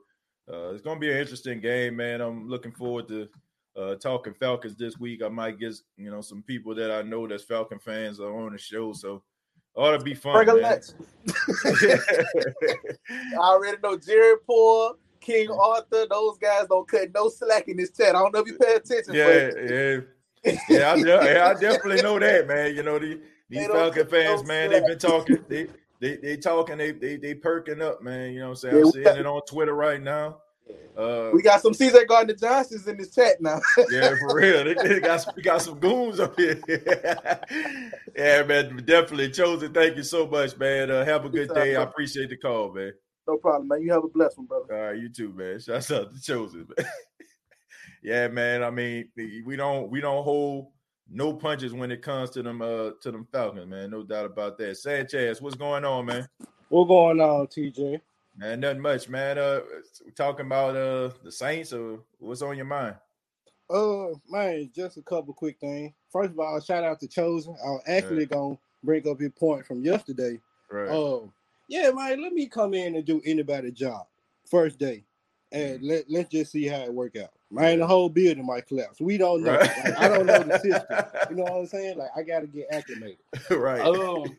uh, it's going to be an interesting game, man. I'm looking forward to uh, talking Falcons this week. I might get you know some people that I know that's Falcon fans are on the show, so ought to be fun. I already know Jared Poor, King Arthur. Those guys don't cut no slack in this chat. I don't know if you pay attention. Yeah, yeah, yeah. I, yeah, I definitely know that, man. You know the, these Falcon fans, no man. Slack. They've been talking. They they they talking. They they they perking up, man. You know what I'm saying? I'm seeing it on Twitter right now. Uh, we got some Caesar Gardner Johnsons in this chat now. yeah, for real. They, they got some, we got some goons up here. yeah, man, definitely chosen. Thank you so much, man. Uh, have a good day. I appreciate the call, man. No problem, man. You have a blessed one, brother. All right, you too, man. Shouts out to chosen, man. yeah, man. I mean, we don't we don't hold no punches when it comes to them uh to them Falcons, man. No doubt about that. Sanchez, what's going on, man? What's going on, TJ? Man, nothing much, man. Uh, talking about uh the Saints or what's on your mind? Uh, man, just a couple quick things. First of all, shout out to Chosen. I was actually right. gonna bring up your point from yesterday. Right. Uh, yeah, man. Let me come in and do anybody's job first day, and mm-hmm. let let's just see how it work out. Man, the whole building might collapse. We don't know. Right. Like, I don't know the system. You know what I'm saying? Like I got to get acclimated. right. Um,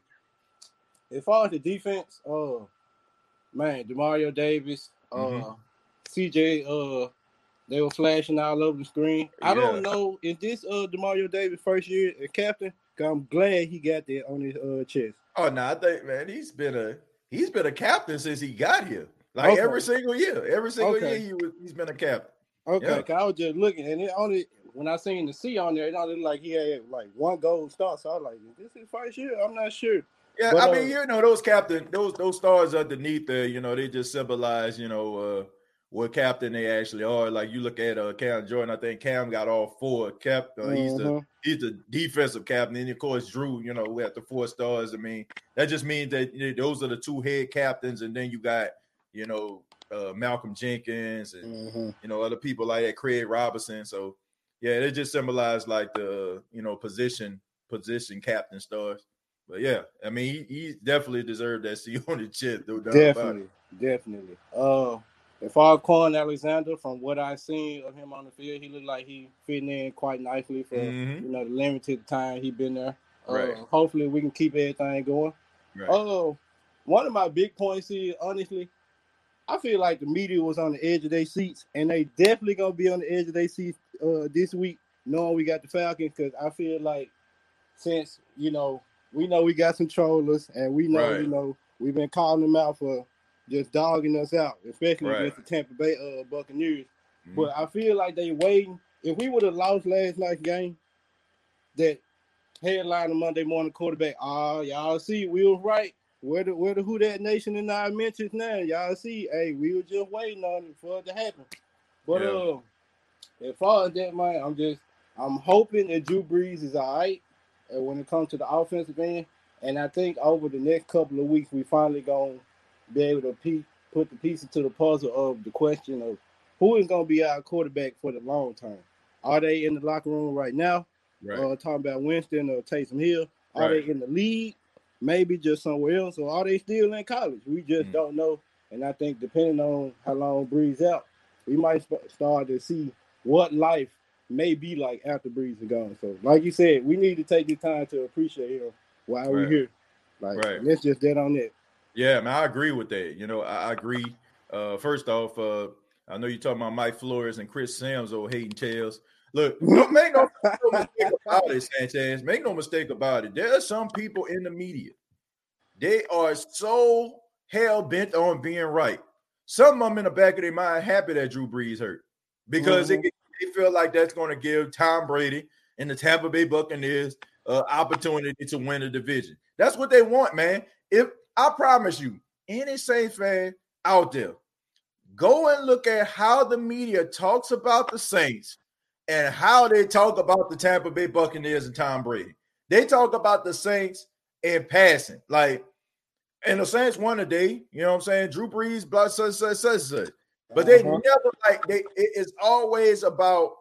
as far as the defense, uh man, Demario Davis, uh, mm-hmm. CJ, uh, they were flashing all over the screen. I don't know if this uh Demario Davis first year as captain. I'm glad he got that on his uh chest. Oh no, I think man, he's been a he's been a captain since he got here. Like okay. every single year, every single okay. year he was he's been a captain. Okay, yeah. I was just looking, and it only when I seen the C on there, it only like he had like one gold star. So I was like, "This is first year." I'm not sure. Yeah, but, I mean, uh, you know, those captain, those those stars underneath there, you know, they just symbolize, you know, uh, what captain they actually are. Like you look at uh, Cam Jordan, I think Cam got all four. Cap, uh, he's the mm-hmm. he's the defensive captain, and of course Drew, you know, we have the four stars. I mean, that just means that you know, those are the two head captains, and then you got, you know, uh, Malcolm Jenkins and mm-hmm. you know other people like that, Craig Robertson. So yeah, it just symbolized like the you know position position captain stars. But yeah, I mean he, he definitely deserved that C on the chest. No definitely, definitely. Uh, if as Kwon Alexander, from what I've seen of him on the field, he looked like he fitting in quite nicely for mm-hmm. you know the limited time he been there. Uh, right. Hopefully, we can keep everything going. Right. Uh, one of my big points is honestly, I feel like the media was on the edge of their seats, and they definitely gonna be on the edge of their seats uh, this week, knowing we got the Falcons. Because I feel like since you know we know we got some trollers, and we know right. you know we've been calling them out for just dogging us out, especially right. against the Tampa Bay uh, Buccaneers. Mm-hmm. But I feel like they waiting. If we would have lost last night's game, that headline Monday morning quarterback, ah, uh, y'all see, we was right. Where the where the who that nation in our mentions now? Y'all see, hey, we were just waiting on it for it to happen. But yeah. uh, as far as that, man, I'm just I'm hoping that Drew Brees is all right. When it comes to the offensive end, and I think over the next couple of weeks, we finally gonna be able to pe- put the pieces to the puzzle of the question of who is gonna be our quarterback for the long term. Are they in the locker room right now? Right. Uh, talking about Winston or Taysom Hill. Are right. they in the league? maybe just somewhere else, or are they still in college? We just mm. don't know. And I think depending on how long Brees out, we might start to see what life may be like after Brees is gone. So, like you said, we need to take the time to appreciate him while right. we're here. Like, right. let's just get on it. Yeah, man, I agree with that. You know, I, agree. Uh, first off, uh, I know you're talking about Mike Florio and Chris Simms, old hating tails. Look, don't make no, no mistake about it, Sanchez. Make no mistake about it. There are some people in the media. They are so hell bent on being right. Some of them in the back of their mind happy that Drew Brees hurt because mm-hmm. it, they feel like that's going to give Tom Brady and the Tampa Bay Buccaneers uh, opportunity to win the division. That's what they want, man. If I promise you, any Saints fan out there, go and look at how the media talks about the Saints and how they talk about the Tampa Bay Buccaneers and Tom Brady. They talk about the Saints in passing. Like, and the Saints won today. You know what I'm saying? Drew Brees, blah, such, such, such, such. But they uh-huh. never like they. It is always about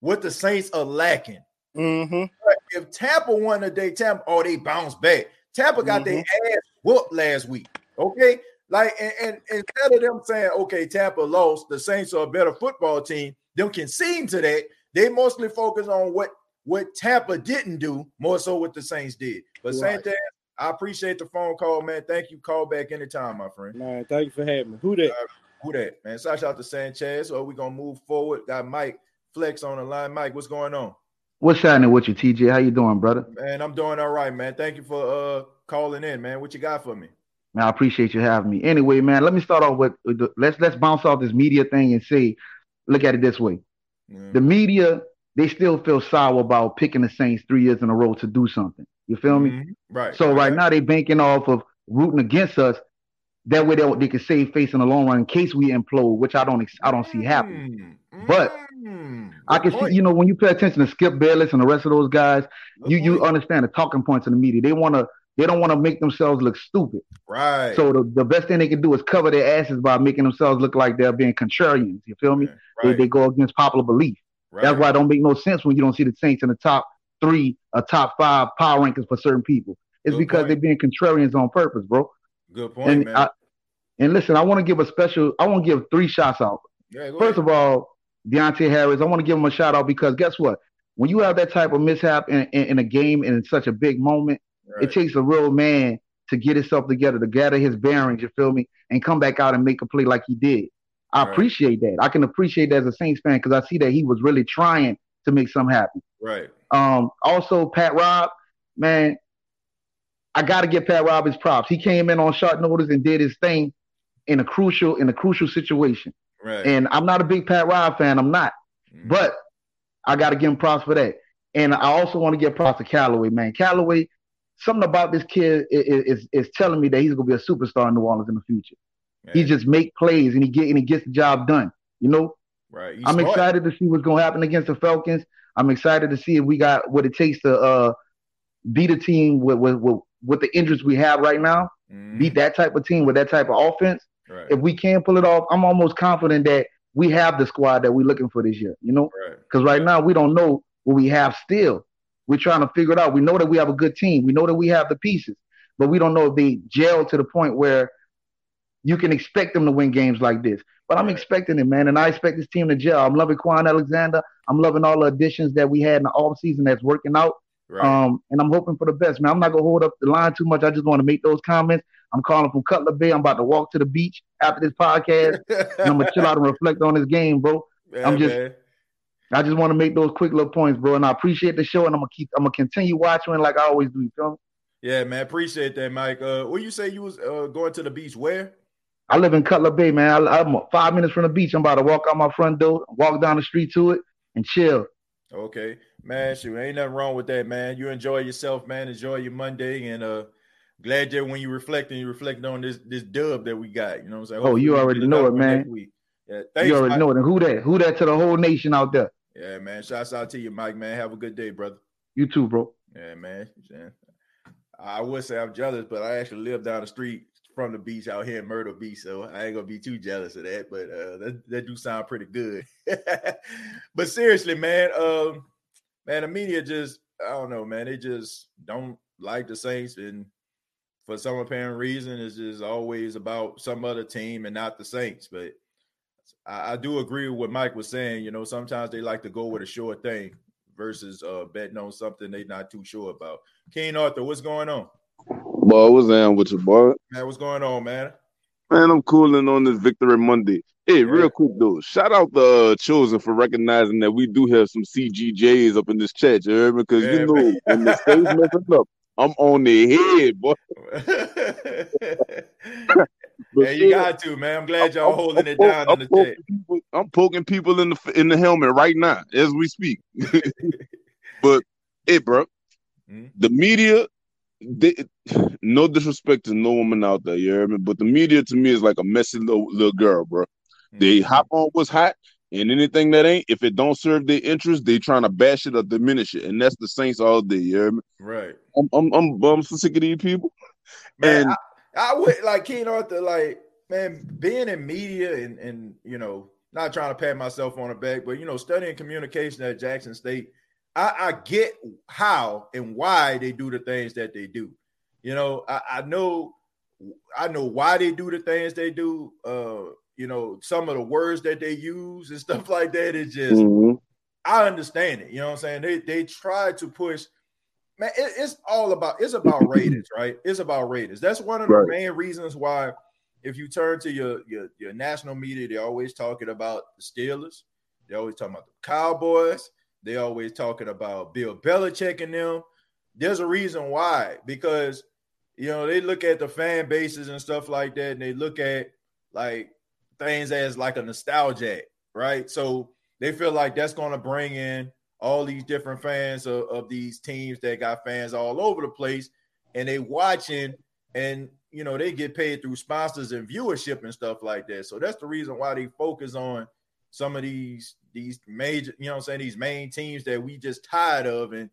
what the Saints are lacking. Mm-hmm. If Tampa won today, Tampa, oh, they bounce back. Tampa got mm-hmm. their ass whooped last week. Okay, like and, and, instead of them saying, okay, Tampa lost, the Saints are a better football team. Them conceding to that, they mostly focus on what what Tampa didn't do, more so what the Saints did. But right. thing. I appreciate the phone call, man. Thank you. Call back anytime, my friend. Man, thank you for having me. Who that? Who that, man? So Shout out to Sanchez. Or we gonna move forward. Got Mike Flex on the line. Mike, what's going on? What's happening with you, TJ? How you doing, brother? Man, I'm doing all right, man. Thank you for uh calling in, man. What you got for me? Man, I appreciate you having me. Anyway, man, let me start off with, with the, let's let's bounce off this media thing and say, look at it this way: mm. the media they still feel sour about picking the Saints three years in a row to do something. You feel me? Mm-hmm. Right. So right, right now they banking off of rooting against us. That way they, they can save face in the long run in case we implode, which I don't I don't see happening. Mm-hmm. But mm-hmm. I can point. see, you know, when you pay attention to Skip Bayless and the rest of those guys, Good you point. you understand the talking points in the media. They want to they don't want to make themselves look stupid. Right. So the, the best thing they can do is cover their asses by making themselves look like they're being contrarians. You feel me? Right. They, they go against popular belief. Right. That's why it don't make no sense when you don't see the Saints in the top three or top five power rankings for certain people. It's Good because point. they're being contrarians on purpose, bro. Good point, and man. I, and listen, I want to give a special. I want to give three shots out. Yeah, First ahead. of all, Deonte Harris. I want to give him a shout out because guess what? When you have that type of mishap in, in, in a game and in such a big moment, right. it takes a real man to get himself together, to gather his bearings. You feel me? And come back out and make a play like he did. I right. appreciate that. I can appreciate that as a Saints fan because I see that he was really trying to make something happen. Right. Um, also, Pat Rob, man, I got to give Pat Rob his props. He came in on short notice and did his thing in a crucial in a crucial situation. Right. And I'm not a big Pat Rob fan. I'm not, mm-hmm. but I got to give him props for that. And I also want to give props to Callaway, man. Callaway, something about this kid is, is, is telling me that he's gonna be a superstar in New Orleans in the future. He just make plays and he get and he gets the job done. You know. Right. I'm smart. excited to see what's gonna happen against the Falcons. I'm excited to see if we got what it takes to uh, beat a team with with, with, with the injuries we have right now. Mm. Beat that type of team with that type of offense. Right. If we can pull it off, I'm almost confident that we have the squad that we're looking for this year. You know, because right. right now we don't know what we have still. We're trying to figure it out. We know that we have a good team. We know that we have the pieces, but we don't know if they gel to the point where you can expect them to win games like this. But I'm expecting it, man, and I expect this team to gel. I'm loving Kwon Alexander. I'm loving all the additions that we had in the off season that's working out. Right. Um, and I'm hoping for the best, man. I'm not gonna hold up the line too much. I just want to make those comments. I'm calling from Cutler Bay. I'm about to walk to the beach after this podcast. and I'm gonna chill out and reflect on this game, bro. Yeah, I'm just man. I just want to make those quick little points, bro. And I appreciate the show, and I'm gonna keep. I'm gonna continue watching like I always do. You feel me? Yeah, man. Appreciate that, Mike. Uh, what you say you was uh, going to the beach? Where? I live in Cutler Bay, man. I, am five minutes from the beach. I'm about to walk out my front door, walk down the street to it, and chill. Okay, man. Shoot, ain't nothing wrong with that, man. You enjoy yourself, man. Enjoy your Monday, and uh, glad that when you reflect and you reflect on this this dub that we got. You know what I'm saying? Hopefully oh, you already know it, man. Yeah, thanks, you already Mike. know it. And who that? Who that to the whole nation out there? Yeah, man. Shouts out to you, Mike. Man, have a good day, brother. You too, bro. Yeah, man. I would say I'm jealous, but I actually live down the street from the beach out here in Myrtle Beach, so I ain't gonna be too jealous of that. But uh, that that do sound pretty good. but seriously, man, um, man, the media just I don't know, man. They just don't like the Saints, and for some apparent reason, it's just always about some other team and not the Saints. But I, I, do agree with what Mike was saying. You know, sometimes they like to go with a sure thing versus uh, betting on something they're not too sure about. King Arthur, what's going on? Boy, what's down with you, boy? Man, what's going on, man? Man, I'm cooling on this Victory Monday. Hey, real quick though, shout out the uh, chosen for recognizing that we do have some CGJs up in this chat, you? Because yeah, you know man. when the stage messing up, I'm on the head, boy. yeah, you got to, man. I'm glad y'all I'm, holding I'm, it down I'm, in the chat. People, I'm poking people in the in the helmet right now as we speak. but hey, bro, mm-hmm. the media they, no disrespect to no woman out there, you hear me? But the media to me is like a messy little, little girl, bro. Mm-hmm. They hop on what's hot, and anything that ain't, if it don't serve their interest, they trying to bash it or diminish it, and that's the Saints all day. You hear me? Right. I'm I'm I'm, I'm so sick of these people. Man, and I, I would like King Arthur, like man, being in media and and you know, not trying to pat myself on the back, but you know, studying communication at Jackson State I, I get how and why they do the things that they do. You know, I, I know I know why they do the things they do. Uh, you know, some of the words that they use and stuff like that is just mm-hmm. I understand it. You know what I'm saying? They they try to push man, it, it's all about it's about ratings, right? It's about ratings. That's one of the right. main reasons why if you turn to your, your your national media, they're always talking about the Steelers, they're always talking about the Cowboys, they always talking about Bill Belichick and them. There's a reason why, because you know they look at the fan bases and stuff like that, and they look at like things as like a nostalgia, right? So they feel like that's going to bring in all these different fans of, of these teams that got fans all over the place, and they watching, and you know they get paid through sponsors and viewership and stuff like that. So that's the reason why they focus on some of these these major, you know what I'm saying, these main teams that we just tired of and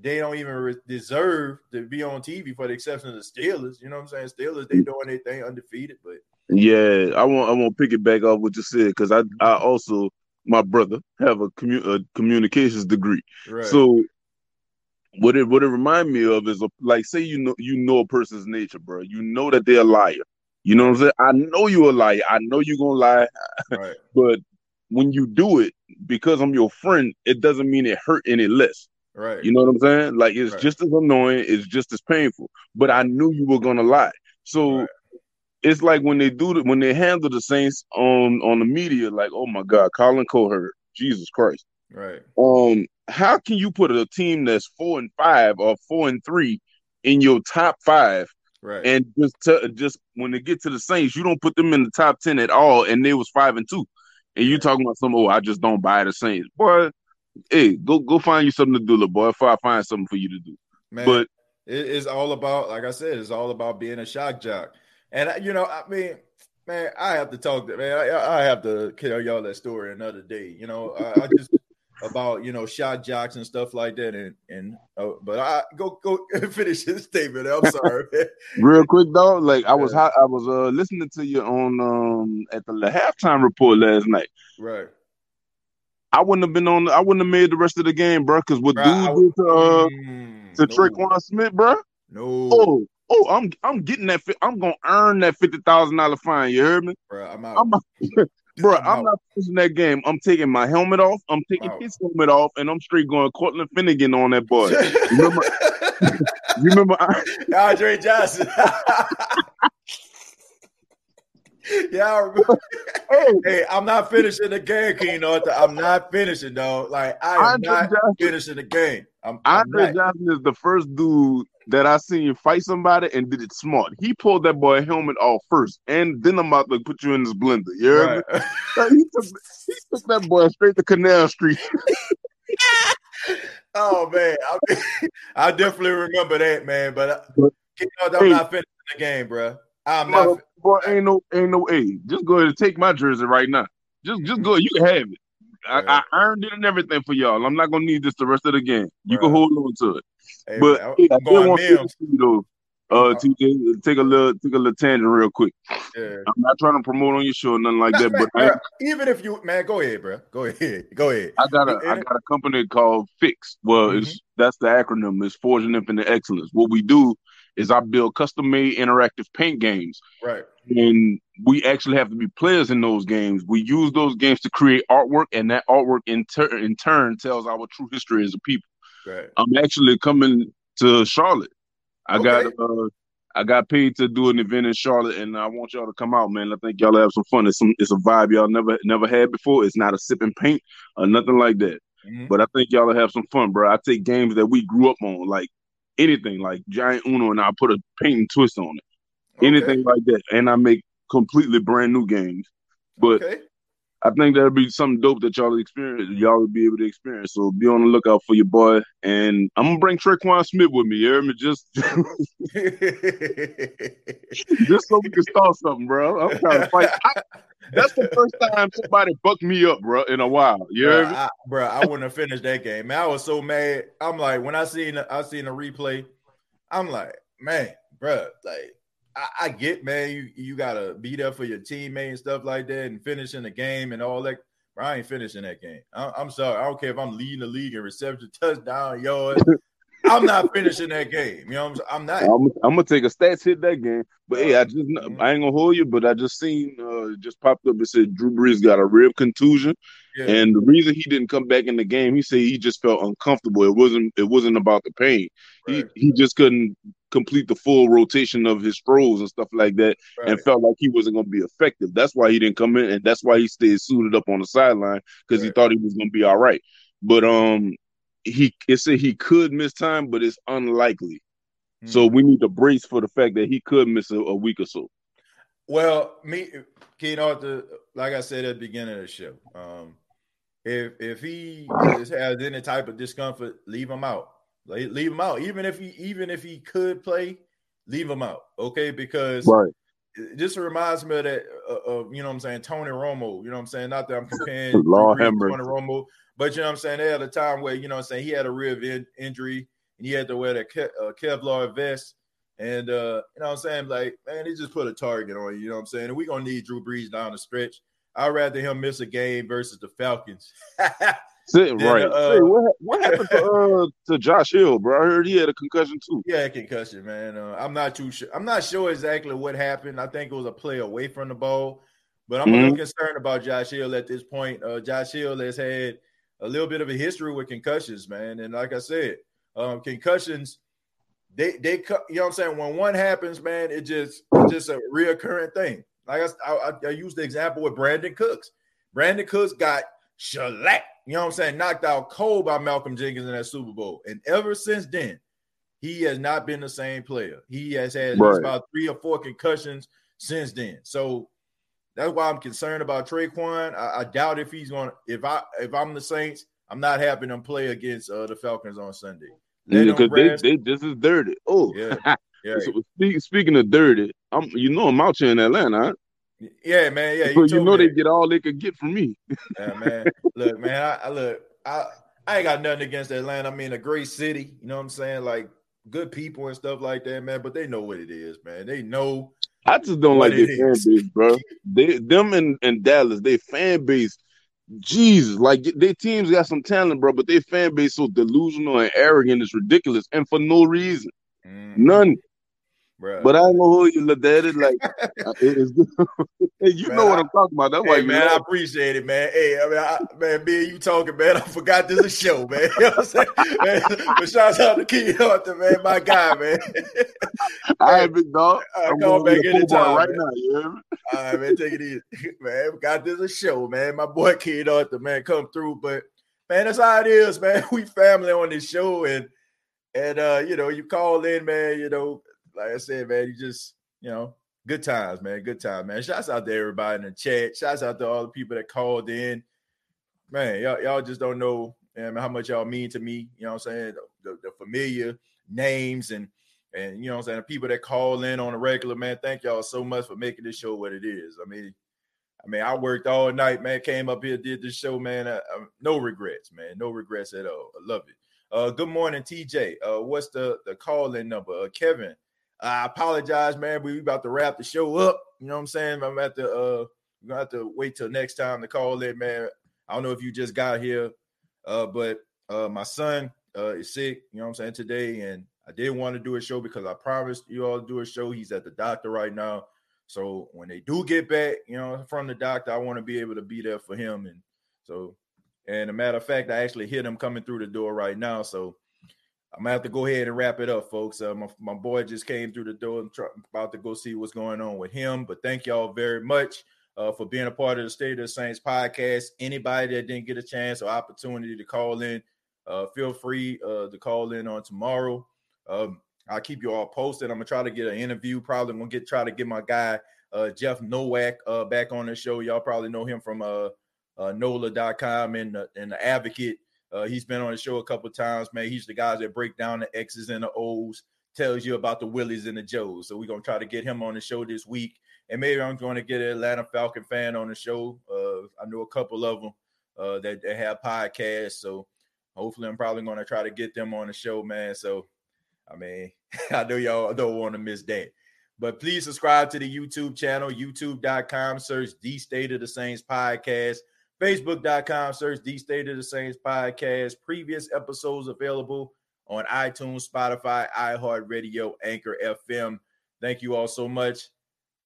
they don't even re- deserve to be on TV for the exception of the Steelers. You know what I'm saying? Steelers, they doing their thing undefeated, but yeah, I want I want to pick it back off what you said because I I mm-hmm. also my brother have a, commu- a communications degree. Right. So what it what it remind me of is a, like say you know you know a person's nature, bro. You know that they're a liar. You know what I'm saying? I know you're a liar. I know you're gonna lie, right. but when you do it because I'm your friend, it doesn't mean it hurt any less. Right. You know what I'm saying? Like it's right. just as annoying, it's just as painful. But I knew you were gonna lie. So right. it's like when they do it, when they handle the Saints on on the media, like, oh my God, Colin Cowherd, Jesus Christ. Right. Um, how can you put a team that's four and five or four and three in your top five? Right. And just to, just when they get to the Saints, you don't put them in the top ten at all, and they was five and two and you talking about some, oh, I just don't buy the Saints, boy. Hey, go go find you something to do, little boy. If I find something for you to do, man. But it's all about, like I said, it's all about being a shock jock. And uh, you know, I mean, man, I have to talk. To, man, I, I have to tell y'all that story another day. You know, I, I just about you know shock jocks and stuff like that, and and uh, but I go go finish his statement. I'm sorry. Real quick though, like I was I was uh listening to you on um at the halftime report last night. Right. I wouldn't have been on. I wouldn't have made the rest of the game, bro. Because what dude did to uh, mm, to no. Tre'Quan Smith, bro. No. Oh, oh, I'm I'm getting that. I'm gonna earn that fifty thousand dollar fine. You heard me? Bro, I'm out. I'm Bro, I'm, I'm not pushing that game. I'm taking my helmet off. I'm taking his helmet off, and I'm straight going Cortland Finnegan on that boy. remember? you remember Andre Johnson? yeah, hey. hey, I'm not finishing the game, King Arthur. I'm not finishing, though. Like I am Andre not Johnson, finishing the game. I'm, Andre I'm Johnson is the first dude that I seen you fight somebody and did it smart. He pulled that boy helmet off first, and then I'm about to put you in this blender. Heard right. he, took, he took that boy straight to Canal Street. oh man, I, I, definitely remember that, man. But, uh, you know, I'm hey, not finishing the game, bro. I'm not. Boy, ain't no, ain't no. A. just go ahead and take my jersey right now. Just, just go. You can have it. I, I, earned it and everything for y'all. I'm not gonna need this the rest of the game. You right. can hold on to it. Hey, but I, I want to though, uh, TJ, take a little, take a little tangent real quick. Yeah. I'm not trying to promote on your show or nothing like that, but man, even if you, man, go ahead, bro. Go ahead, go ahead. I got a, I got a company called Fix. Well, mm-hmm. it's that's the acronym. It's Forging Infinite Excellence. What we do is I build custom made interactive paint games. Right. And we actually have to be players in those games. We use those games to create artwork, and that artwork in, ter- in turn tells our true history as a people. Right. I'm actually coming to Charlotte. I okay. got uh, I got paid to do an event in Charlotte, and I want y'all to come out, man. I think y'all have some fun. It's some it's a vibe y'all never never had before. It's not a sip and paint or nothing like that. Mm-hmm. But I think y'all will have some fun, bro. I take games that we grew up on, like anything, like Giant Uno, and I put a paint and twist on it. Okay. Anything like that, and I make completely brand new games. But okay. I think that'll be something dope that y'all experience. Y'all will be able to experience. So be on the lookout for your boy. And I'm gonna bring Tre'Quan Smith with me. You hear me? Just, just so we can start something, bro. I'm trying to fight. I, that's the first time somebody bucked me up, bro, in a while. You bro? I, bro, I wouldn't have finished that game. Man, I was so mad. I'm like, when I seen I seen the replay, I'm like, man, bro, like I, I, get, man, you, you gotta be there for your teammate and stuff like that, and finishing the game and all that. Bro, I ain't finishing that game. I, am sorry. I don't care if I'm leading the league in reception, touchdown, yards. I'm not finishing that game. You know, what I'm, I'm not. I'm, I'm, gonna take a stats hit that game. But hey, I just mm-hmm. I ain't gonna hold you, but I just seen uh just popped up. It said Drew Brees got a rib contusion, yeah. and the reason he didn't come back in the game, he said he just felt uncomfortable. It wasn't it wasn't about the pain. Right. He he just couldn't complete the full rotation of his throws and stuff like that, right. and felt like he wasn't gonna be effective. That's why he didn't come in, and that's why he stayed suited up on the sideline because right. he thought he was gonna be all right. But um, he it said he could miss time, but it's unlikely. Mm-hmm. So we need to brace for the fact that he could miss a, a week or so. Well, me, King Arthur, like I said at the beginning of the show, um, if if he has any type of discomfort, leave him out. Leave him out. Even if he even if he could play, leave him out. Okay, because right. This reminds me of that uh, of you know what I'm saying Tony Romo. You know what I'm saying. Not that I'm comparing Tony Romo, but you know what I'm saying. They had a time where you know what I'm saying he had a rib in, injury and he had to wear that Ke- uh, Kevlar vest. And uh, you know what I'm saying? Like, man, he just put a target on you, you know what I'm saying? And we're gonna need Drew Brees down the stretch. I'd rather him miss a game versus the Falcons. Sitting right. Uh, what, what happened to uh, to Josh Hill, bro? I heard he had a concussion too. Yeah, concussion, man. Uh, I'm not too sure. I'm not sure exactly what happened. I think it was a play away from the ball, but I'm mm-hmm. a little concerned about Josh Hill at this point. Uh, Josh Hill has had a little bit of a history with concussions, man. And like I said, um, concussions, they they you know what I'm saying. When one happens, man, it just it's just a reoccurring thing. Like I, I, I used the example with Brandin Cooks. Brandin Cooks got shellacked, you know what I'm saying, knocked out cold by Malcolm Jenkins in that Super Bowl, and ever since then, he has not been the same player. He has had right. about three or four concussions since then. So that's why I'm concerned about Tre'Quan. I, I doubt if he's going. to If I if I'm the Saints, I'm not having them play against uh, the Falcons on Sunday. Because they, they this is dirty. Oh, yeah. yeah. so speak, speaking of dirty, I'm you know I'm out here in Atlanta. Yeah, man. Yeah, you, you know they get all they could get from me. yeah, man. Look, man. I, I look. I I ain't got nothing against Atlanta. I mean, a great city. You know what I'm saying? Like good people and stuff like that, man. But they know what it is, man. They know. I just don't like their fan base, bro. They them in, in Dallas, they fan base. Jesus, like their teams got some talent, bro, but their fan base so delusional and arrogant is ridiculous, and for no reason, mm. none. Bruh. But I don't know who you looked at it like. it's you man, know what I'm talking about. That's hey, why, man. I appreciate it, man. Hey, I mean, I, man, me and you talking, man. I forgot this is a show, man. You know what I'm saying? man, but shouts out to Keith Arthur, man, my guy, man. All right, big dog. I call back anytime right man. now. You hear me? All right, man. Take it easy, man. Forgot this is a show, man. My boy Keith Arthur, man, come through, but man, that's how it is, man. We family on this show, and and uh, you know, you call in, man. You know like I said, man, you just, you know, good times, man. Good time, man. Shouts out to everybody in the chat. Shouts out to all the people that called in. Man, y'all, y'all just don't know how much y'all mean to me. You know what I'm saying? The, the, the familiar names and and you know I'm saying, the people that call in on a regular, man. Thank y'all so much for making this show what it is. I mean, I mean, I worked all night, man. Came up here, did this show, man. I, I, no regrets, man. No regrets at all. I love it. Uh, good morning, TJ. Uh, what's the the call in number? Uh, Kevin I apologize, man. We about to wrap the show up. You know what I'm saying? I'm at the uh we're gonna have to wait till next time to call it, man. I don't know if you just got here, uh, but uh my son uh is sick, you know what I'm saying, today, and I did want to do a show because I promised you all to do a show. He's at the doctor right now. So when they do get back, you know, from the doctor, I want to be able to be there for him. And so, and a matter of fact, I actually hear him coming through the door right now. So I'm gonna have to go ahead and wrap it up, folks. Uh, my, my boy just came through the door. I'm about to go see what's going on with him. But thank y'all very much uh, for being a part of the State of the Saints podcast. Anybody that didn't get a chance or opportunity to call in, uh, feel free uh, to call in on tomorrow. Um, I'll keep you all posted. I'm gonna try to get an interview. Probably gonna get try to get my guy uh, Jeff Nowak uh, back on the show. Y'all probably know him from uh, uh, NOLA.com and and the Advocate. Uh, he's been on the show a couple times, man. He's the guys that break down the X's and the O's, tells you about the Willies and the Joes. So we're gonna try to get him on the show this week, and maybe I'm going to get an Atlanta Falcon fan on the show. Uh, I know a couple of them uh, that, have podcasts, so hopefully I'm probably going to try to get them on the show, man. So I mean, I know y'all don't want to miss that. But please subscribe to the YouTube channel, youtube.com, search the State of the Saints podcast. Facebook.com, search the State of the Saints podcast. Previous episodes available on iTunes, Spotify, iHeartRadio, Anchor FM. Thank you all so much.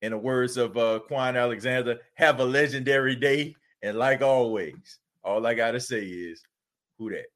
In the words of uh, Kwon Alexander, have a legendary day. And like always, all I got to say is, who that?